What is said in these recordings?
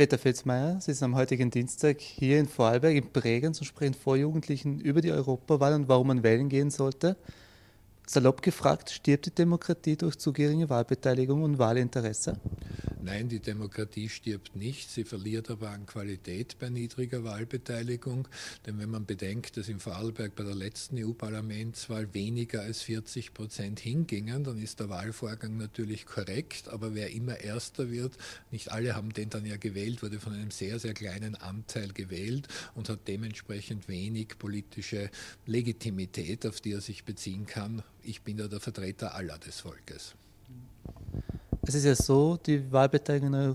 Peter Fetzmeier, Sie sind am heutigen Dienstag hier in Vorarlberg in Bregenz und sprechen vor Jugendlichen über die Europawahl und warum man wählen gehen sollte. Salopp gefragt, stirbt die Demokratie durch zu geringe Wahlbeteiligung und Wahlinteresse? Nein, die Demokratie stirbt nicht, sie verliert aber an Qualität bei niedriger Wahlbeteiligung. Denn wenn man bedenkt, dass in Vorarlberg bei der letzten EU-Parlamentswahl weniger als 40 Prozent hingingen, dann ist der Wahlvorgang natürlich korrekt. Aber wer immer Erster wird, nicht alle haben den dann ja gewählt, wurde von einem sehr, sehr kleinen Anteil gewählt und hat dementsprechend wenig politische Legitimität, auf die er sich beziehen kann ich bin ja der Vertreter aller des Volkes. Es ist ja so, die Wahlbeteiligung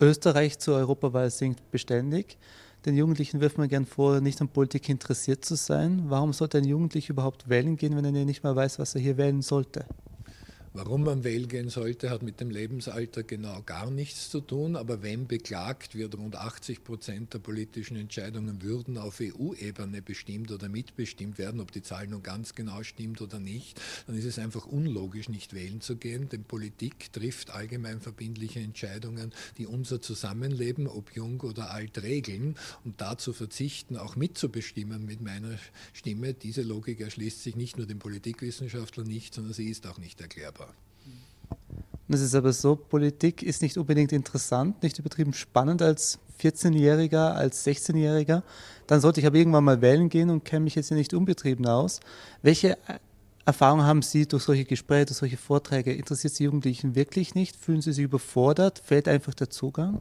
Österreich zur Europawahl sinkt beständig. Den Jugendlichen wirft man gern vor, nicht an Politik interessiert zu sein. Warum sollte ein Jugendlicher überhaupt wählen gehen, wenn er nicht mal weiß, was er hier wählen sollte? Warum man wählen gehen sollte, hat mit dem Lebensalter genau gar nichts zu tun. Aber wenn beklagt wird, rund 80 Prozent der politischen Entscheidungen würden auf EU-Ebene bestimmt oder mitbestimmt werden, ob die Zahl nun ganz genau stimmt oder nicht, dann ist es einfach unlogisch, nicht wählen zu gehen. Denn Politik trifft allgemein verbindliche Entscheidungen, die unser Zusammenleben, ob jung oder alt, regeln. Und dazu verzichten, auch mitzubestimmen mit meiner Stimme, diese Logik erschließt sich nicht nur dem Politikwissenschaftler nicht, sondern sie ist auch nicht erklärbar. Es ist aber so, Politik ist nicht unbedingt interessant, nicht übertrieben spannend als 14-Jähriger, als 16-Jähriger. Dann sollte ich aber irgendwann mal wählen gehen und kenne mich jetzt hier nicht unbetrieben aus. Welche Erfahrungen haben Sie durch solche Gespräche, durch solche Vorträge? Interessiert Sie Jugendlichen wirklich nicht? Fühlen Sie sich überfordert? Fehlt einfach der Zugang?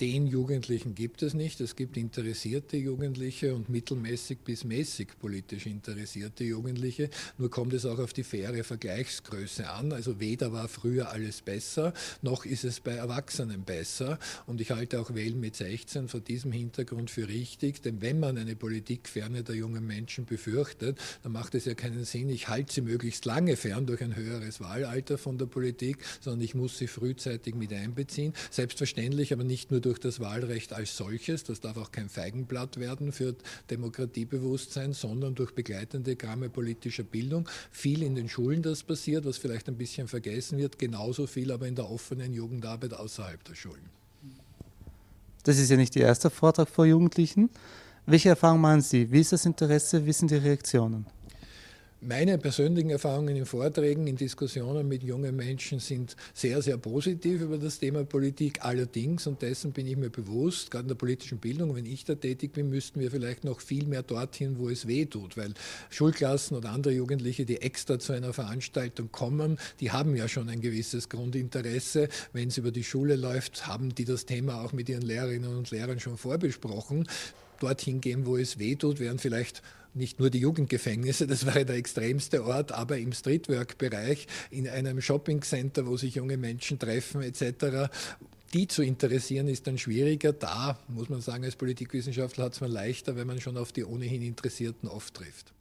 Den Jugendlichen gibt es nicht. Es gibt interessierte Jugendliche und mittelmäßig bis mäßig politisch interessierte Jugendliche. Nur kommt es auch auf die faire Vergleichsgröße an. Also weder war früher alles besser, noch ist es bei Erwachsenen besser. Und ich halte auch Wählen mit 16 vor diesem Hintergrund für richtig. Denn wenn man eine Politikferne der jungen Menschen befürchtet, dann macht es ja keinen Sinn, ich halte sie möglichst lange fern durch ein höheres Wahlalter von der Politik, sondern ich muss sie frühzeitig mit einbeziehen. Selbstverständlich aber nicht nur durch das Wahlrecht als solches, das darf auch kein Feigenblatt werden für Demokratiebewusstsein, sondern durch begleitende Gramme politischer Bildung. Viel in den Schulen, das passiert, was vielleicht ein bisschen vergessen wird, genauso viel aber in der offenen Jugendarbeit außerhalb der Schulen. Das ist ja nicht Ihr erster Vortrag vor Jugendlichen. Welche Erfahrungen machen Sie? Wie ist das Interesse? Wie sind die Reaktionen? Meine persönlichen Erfahrungen in Vorträgen, in Diskussionen mit jungen Menschen sind sehr, sehr positiv über das Thema Politik. Allerdings, und dessen bin ich mir bewusst, gerade in der politischen Bildung, wenn ich da tätig bin, müssten wir vielleicht noch viel mehr dorthin, wo es weh tut, weil Schulklassen oder andere Jugendliche, die extra zu einer Veranstaltung kommen, die haben ja schon ein gewisses Grundinteresse. Wenn es über die Schule läuft, haben die das Thema auch mit ihren Lehrerinnen und Lehrern schon vorbesprochen dorthin gehen, wo es weh tut, wären vielleicht nicht nur die Jugendgefängnisse, das wäre der extremste Ort, aber im Streetwork-Bereich, in einem Shoppingcenter, wo sich junge Menschen treffen etc., die zu interessieren, ist dann schwieriger. Da muss man sagen, als Politikwissenschaftler hat es man leichter, wenn man schon auf die ohnehin Interessierten oft trifft.